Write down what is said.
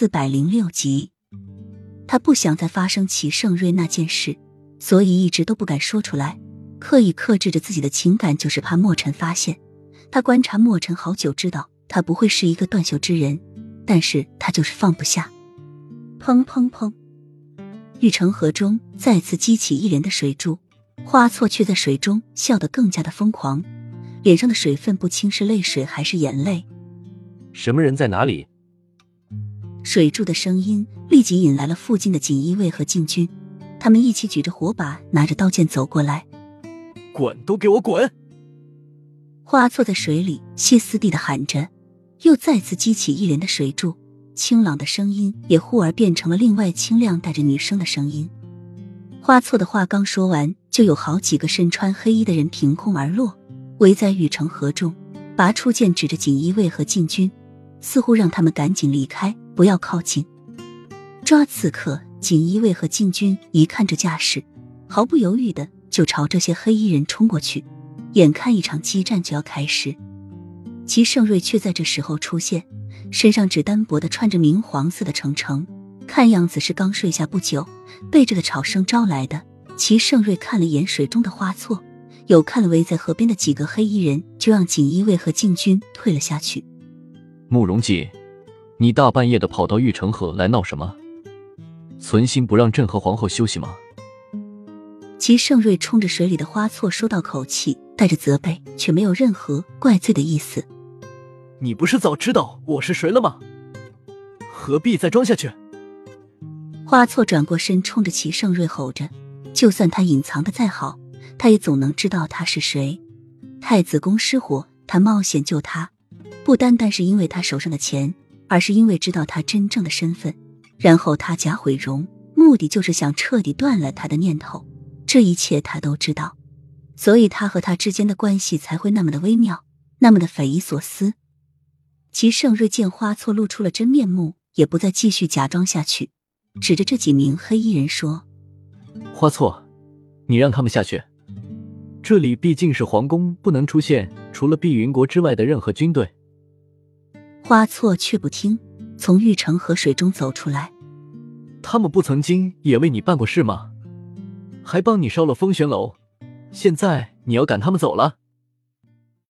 四百零六集，他不想再发生齐盛瑞那件事，所以一直都不敢说出来，刻意克制着自己的情感，就是怕莫尘发现。他观察莫尘好久，知道他不会是一个断袖之人，但是他就是放不下。砰砰砰，玉成河中再次激起一连的水柱，花错却在水中笑得更加的疯狂，脸上的水分不清是泪水还是眼泪。什么人在哪里？水柱的声音立即引来了附近的锦衣卫和禁军，他们一起举着火把，拿着刀剑走过来。滚，都给我滚！花错在水里歇斯底的喊着，又再次激起一连的水柱，清朗的声音也忽而变成了另外清亮带着女声的声音。花错的话刚说完，就有好几个身穿黑衣的人凭空而落，围在玉城河中，拔出剑指着锦衣卫和禁军，似乎让他们赶紧离开。不要靠近！抓刺客！锦衣卫和禁军一看这架势，毫不犹豫的就朝这些黑衣人冲过去。眼看一场激战就要开始，齐盛瑞却在这时候出现，身上只单薄的穿着明黄色的程程，看样子是刚睡下不久，被这个吵声招来的。齐盛瑞看了眼水中的花错，又看了围在河边的几个黑衣人，就让锦衣卫和禁军退了下去。慕容锦。你大半夜的跑到玉成河来闹什么？存心不让朕和皇后休息吗？齐盛瑞冲着水里的花错说道，口气带着责备，却没有任何怪罪的意思。你不是早知道我是谁了吗？何必再装下去？花错转过身，冲着齐盛瑞吼着：“就算他隐藏的再好，他也总能知道他是谁。太子宫失火，他冒险救他，不单单是因为他手上的钱。”而是因为知道他真正的身份，然后他假毁容，目的就是想彻底断了他的念头。这一切他都知道，所以他和他之间的关系才会那么的微妙，那么的匪夷所思。齐盛瑞见花错露出了真面目，也不再继续假装下去，指着这几名黑衣人说：“花错，你让他们下去。这里毕竟是皇宫，不能出现除了碧云国之外的任何军队。”花错却不听，从玉城河水中走出来。他们不曾经也为你办过事吗？还帮你烧了风玄楼，现在你要赶他们走了？